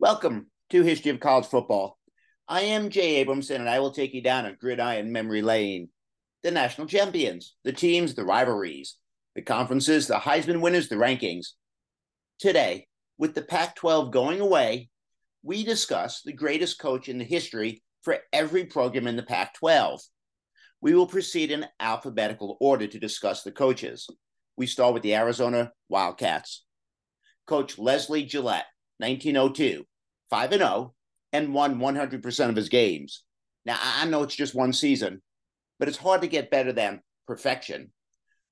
Welcome to History of College Football. I am Jay Abramson, and I will take you down a gridiron memory lane. The national champions, the teams, the rivalries, the conferences, the Heisman winners, the rankings. Today, with the Pac 12 going away, we discuss the greatest coach in the history for every program in the Pac 12. We will proceed in alphabetical order to discuss the coaches. We start with the Arizona Wildcats. Coach Leslie Gillette, 1902, 5 and 0, and won 100% of his games. Now, I know it's just one season, but it's hard to get better than perfection.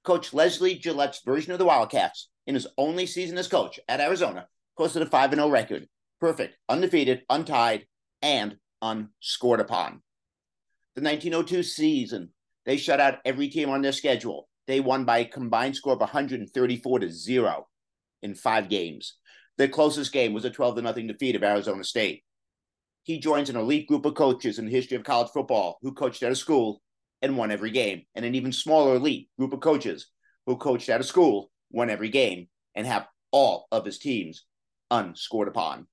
Coach Leslie Gillette's version of the Wildcats in his only season as coach at Arizona posted a 5 0 record. Perfect, undefeated, untied, and unscored upon. The 1902 season, they shut out every team on their schedule. They won by a combined score of 134 to 0 in five games. Their closest game was a 12 to nothing defeat of Arizona State. He joins an elite group of coaches in the history of college football who coached at a school and won every game, and an even smaller elite group of coaches who coached at a school, won every game, and have all of his teams unscored upon.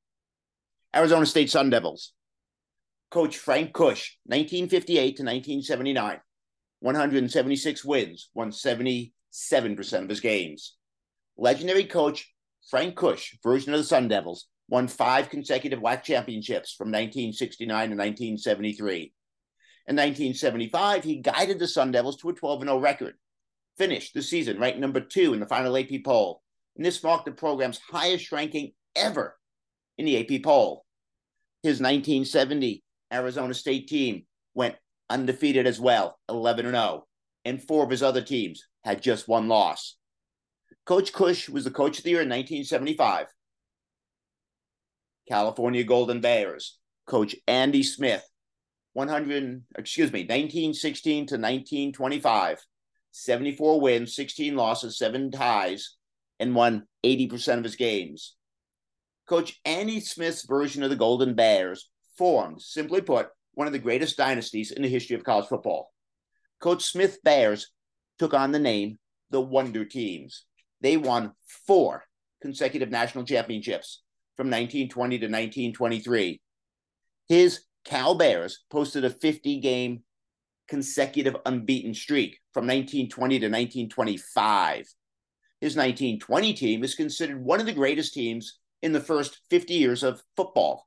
Arizona State Sun Devils. Coach Frank Kush, 1958 to 1979, 176 wins, won 77% of his games. Legendary coach Frank Kush, version of the Sun Devils, won five consecutive WAC championships from 1969 to 1973. In 1975, he guided the Sun Devils to a 12 0 record, finished the season ranked number two in the final AP poll, and this marked the program's highest ranking ever in the AP poll. His 1970 Arizona State team went undefeated as well, 11 0, and four of his other teams had just one loss. Coach Kush was the coach of the year in 1975. California Golden Bears, Coach Andy Smith, 100, excuse me, 1916 to 1925, 74 wins, 16 losses, seven ties, and won 80% of his games. Coach Andy Smith's version of the Golden Bears formed, simply put, one of the greatest dynasties in the history of college football. Coach Smith Bears took on the name the Wonder Teams. They won four consecutive national championships from 1920 to 1923. His Cal Bears posted a 50 game consecutive unbeaten streak from 1920 to 1925. His 1920 team is considered one of the greatest teams in the first 50 years of football.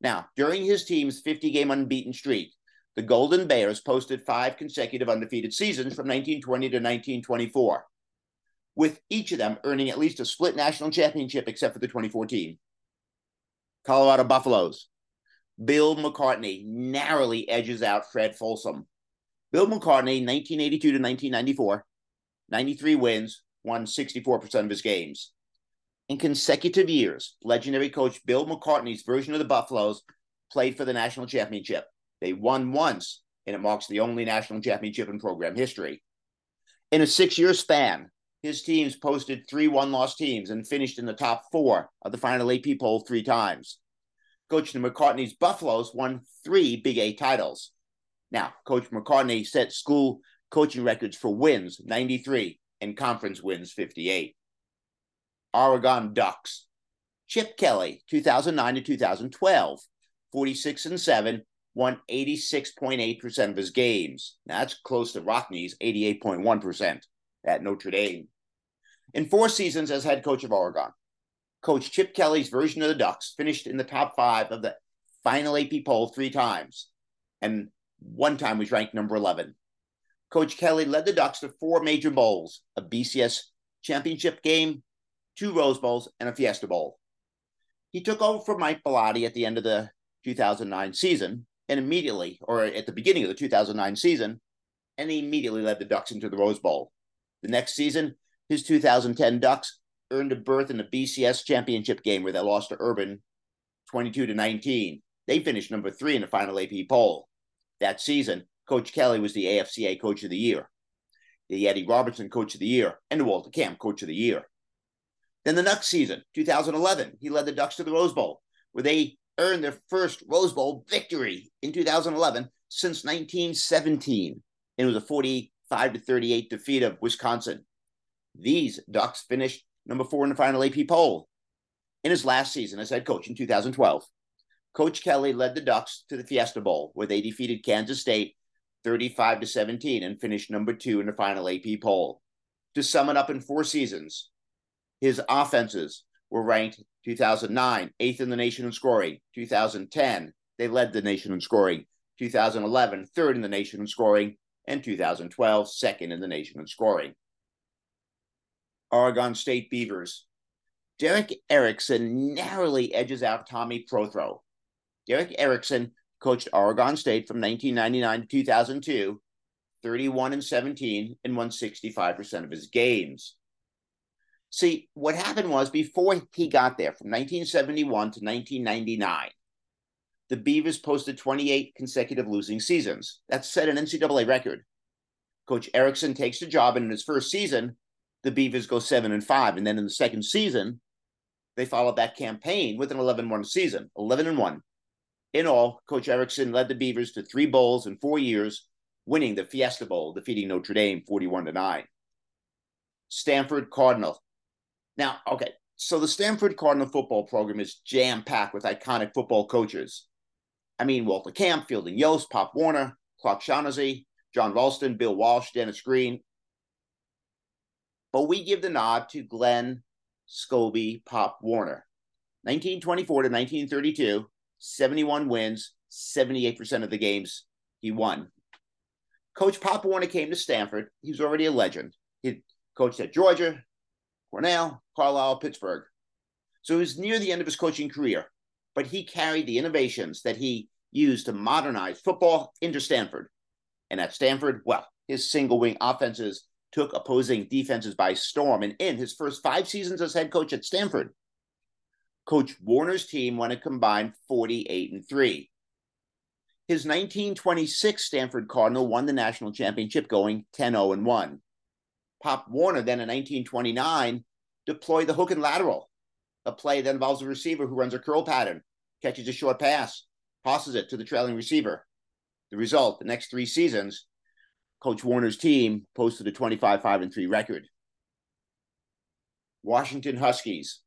Now, during his team's 50 game unbeaten streak, the Golden Bears posted five consecutive undefeated seasons from 1920 to 1924, with each of them earning at least a split national championship except for the 2014. Colorado Buffaloes. Bill McCartney narrowly edges out Fred Folsom. Bill McCartney, 1982 to 1994, 93 wins, won 64% of his games. In consecutive years, legendary coach Bill McCartney's version of the Buffaloes played for the national championship. They won once, and it marks the only national championship in program history. In a six year span, his teams posted three one loss teams and finished in the top four of the final AP poll three times. Coach McCartney's Buffaloes won three Big Eight titles. Now, Coach McCartney set school coaching records for wins 93 and conference wins 58. Oregon Ducks. Chip Kelly, 2009 to 2012, 46 and 7, won 86.8% of his games. Now, that's close to Rockne's 88.1% at Notre Dame. In four seasons as head coach of Oregon, Coach Chip Kelly's version of the Ducks finished in the top five of the final AP poll three times, and one time was ranked number 11. Coach Kelly led the Ducks to four major bowls, a BCS championship game, two Rose Bowls, and a Fiesta Bowl. He took over from Mike Bellotti at the end of the 2009 season and immediately, or at the beginning of the 2009 season, and he immediately led the Ducks into the Rose Bowl. The next season, his 2010 Ducks earned a berth in the BCS championship game where they lost to Auburn 22 to 19. They finished number three in the final AP poll. That season, Coach Kelly was the AFCA Coach of the Year, the Eddie Robinson Coach of the Year, and the Walter Camp Coach of the Year. Then the next season, 2011, he led the Ducks to the Rose Bowl, where they earned their first Rose Bowl victory in 2011 since 1917. And it was a 45 to 38 defeat of Wisconsin. These Ducks finished number four in the final AP poll. In his last season as head coach in 2012, Coach Kelly led the Ducks to the Fiesta Bowl, where they defeated Kansas State 35 to 17 and finished number two in the final AP poll. To sum it up in four seasons, his offenses were ranked 2009, eighth in the nation in scoring. 2010, they led the nation in scoring. 2011, third in the nation in scoring. And 2012, second in the nation in scoring. Oregon State Beavers. Derek Erickson narrowly edges out Tommy Prothro. Derek Erickson coached Oregon State from 1999 to 2002, 31 and 17, and won 65% of his games. See, what happened was before he got there, from 1971 to 1999, the Beavers posted 28 consecutive losing seasons. That set an NCAA record. Coach Erickson takes the job, and in his first season, the Beavers go seven and five. And then in the second season, they followed that campaign with an 11 1 season, 11 and 1. In all, Coach Erickson led the Beavers to three bowls in four years, winning the Fiesta Bowl, defeating Notre Dame 41 to 9. Stanford Cardinal. Now, okay, so the Stanford Cardinal football program is jam packed with iconic football coaches. I mean, Walter Camp, Fielding Yost, Pop Warner, Clark Shaughnessy, John Ralston, Bill Walsh, Dennis Green. But we give the nod to Glenn Scobey Pop Warner. 1924 to 1932, 71 wins, 78% of the games he won. Coach Pop Warner came to Stanford. He was already a legend. He coached at Georgia, Cornell, Carlisle, Pittsburgh. So he was near the end of his coaching career, but he carried the innovations that he used to modernize football into Stanford. And at Stanford, well, his single wing offenses took opposing defenses by storm. And in his first five seasons as head coach at Stanford, Coach Warner's team won a combined 48 and 3. His 1926 Stanford Cardinal won the national championship going 10 0 and 1. Pop Warner then in 1929 deployed the hook and lateral, a play that involves a receiver who runs a curl pattern, catches a short pass, passes it to the trailing receiver. The result, the next three seasons, Coach Warner's team posted a 25 5 and 3 record. Washington Huskies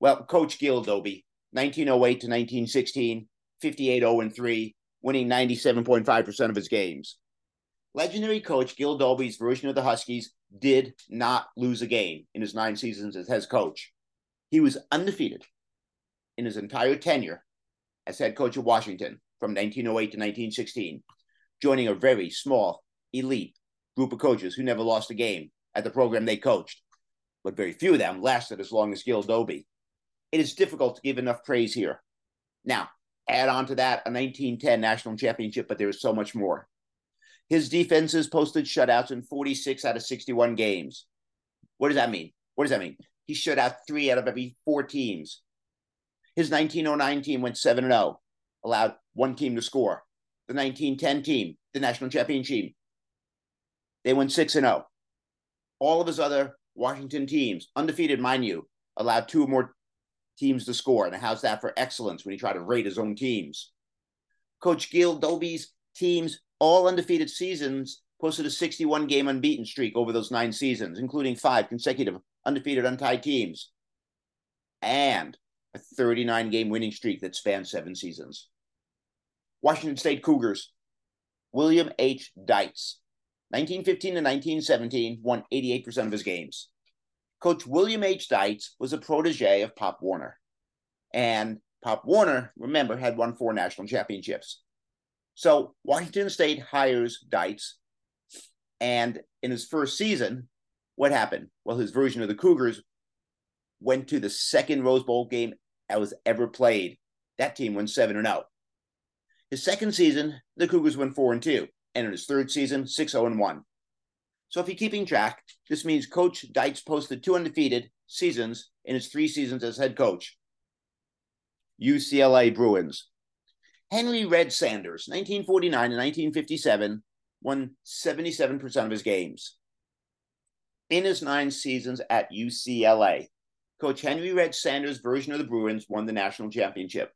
well, Coach Gil Dobie, 1908 to 1916, 58 0 3, winning 97.5% of his games. Legendary coach Gil Dobie's version of the Huskies did not lose a game in his nine seasons as head coach. He was undefeated in his entire tenure as head coach of Washington from 1908 to 1916, joining a very small, elite group of coaches who never lost a game at the program they coached. But very few of them lasted as long as Gil Dobie it is difficult to give enough praise here. Now, add on to that a 1910 national championship, but there is so much more. His defenses posted shutouts in 46 out of 61 games. What does that mean? What does that mean? He shut out three out of every four teams. His 1909 team went 7 0, allowed one team to score. The 1910 team, the national champion team, they went 6 0. All of his other Washington teams, undefeated, mind you, allowed two or more teams to score. And how's that for excellence when he tried to rate his own teams? Coach Gil Dobie's teams, all undefeated seasons, posted a 61 game unbeaten streak over those nine seasons, including five consecutive undefeated untied teams and a 39 game winning streak that spanned seven seasons. Washington State Cougars, William H. Dietz, 1915 to 1917, won 88% of his games. Coach William H. Dietz was a protege of Pop Warner. And Pop Warner, remember, had won four national championships. So Washington State hires Dietz. And in his first season, What happened? Well, his version of the Cougars went to the second Rose Bowl game that was ever played. That team went 7 0. His second season, the Cougars went 4 and 2, and in his third season, 6 0 1. So if you're keeping track, this means Coach Dietz posted two undefeated seasons in his three seasons as head coach. UCLA Bruins. Henry Red Sanders, 1949 and 1957, won 77% of his games. In his nine seasons at UCLA, Coach Henry Red Sanders' version of the Bruins won the national championship.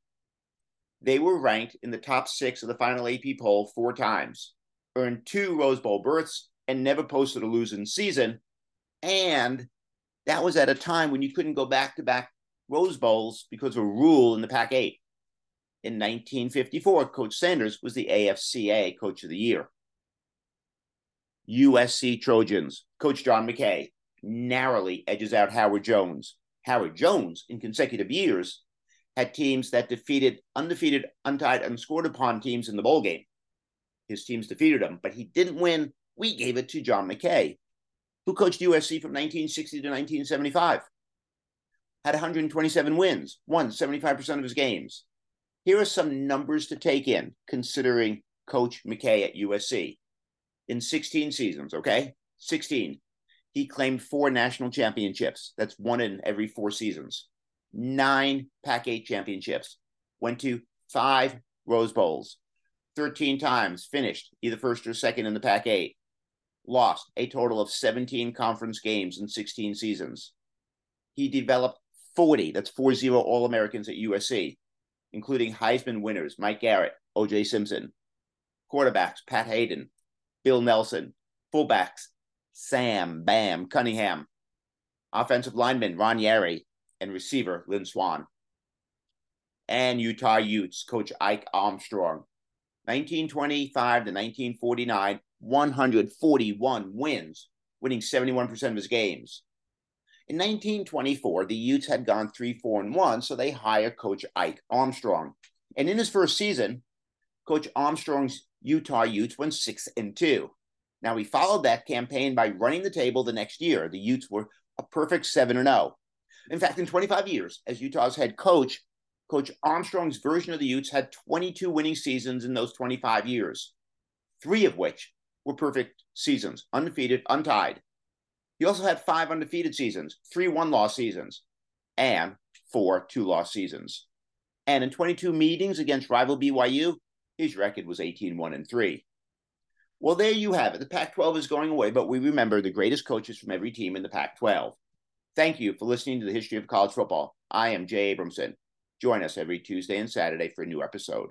They were ranked in the top six of the final AP poll four times, earned two Rose Bowl berths, and never posted a losing season. And that was at a time when you couldn't go back to back Rose Bowls because of a rule in the Pac 8. In 1954, Coach Sanders was the AFCA Coach of the Year. USC Trojans, Coach John McKay narrowly edges out Howard Jones. Howard Jones, in consecutive years, had teams that defeated undefeated, untied, unscored upon teams in the bowl game. His teams defeated them, but he didn't win. We gave it to John McKay, who coached USC from 1960 to 1975. Had 127 wins, won 75% of his games. Here are some numbers to take in, considering Coach McKay at USC. In 16 seasons, okay? 16. He claimed four national championships. That's one in every four seasons. Nine Pac 8 championships. Went to five Rose Bowls. 13 times finished either first or second in the Pac 8. Lost a total of 17 conference games in 16 seasons. He developed 40, that's 40 All Americans at USC, including Heisman winners Mike Garrett, OJ Simpson, quarterbacks Pat Haden, Bill Nelsen, fullbacks Sam Bam Cunningham, offensive lineman Ron Yary, and receiver Lynn Swann. And Utah Utes coach Ike Armstrong. 1925 to 1949, 141 wins, winning 71% of his games. In 1924, the Utes had gone 3 4 and 1, so they hired Coach Ike Armstrong. And in his first season, Coach Armstrong's Utah Utes went 6 and 2. Now, he followed that campaign by running the table the next year. The Utes were a perfect 7 and 0. In fact, in 25 years as Utah's head coach, Coach Armstrong's version of the Utes had 22 winning seasons in those 25 years, three of which were perfect seasons, undefeated, untied. He also had five undefeated seasons, three one loss seasons, and four two loss seasons. And in 22 meetings against rival BYU, his record was 18 1 and 3. Well, there you have it. The Pac 12 is going away, but we remember the greatest coaches from every team in the Pac 12. Thank you for listening to the History of College Football. I am Jay Abramson. Join us every Tuesday and Saturday for a new episode.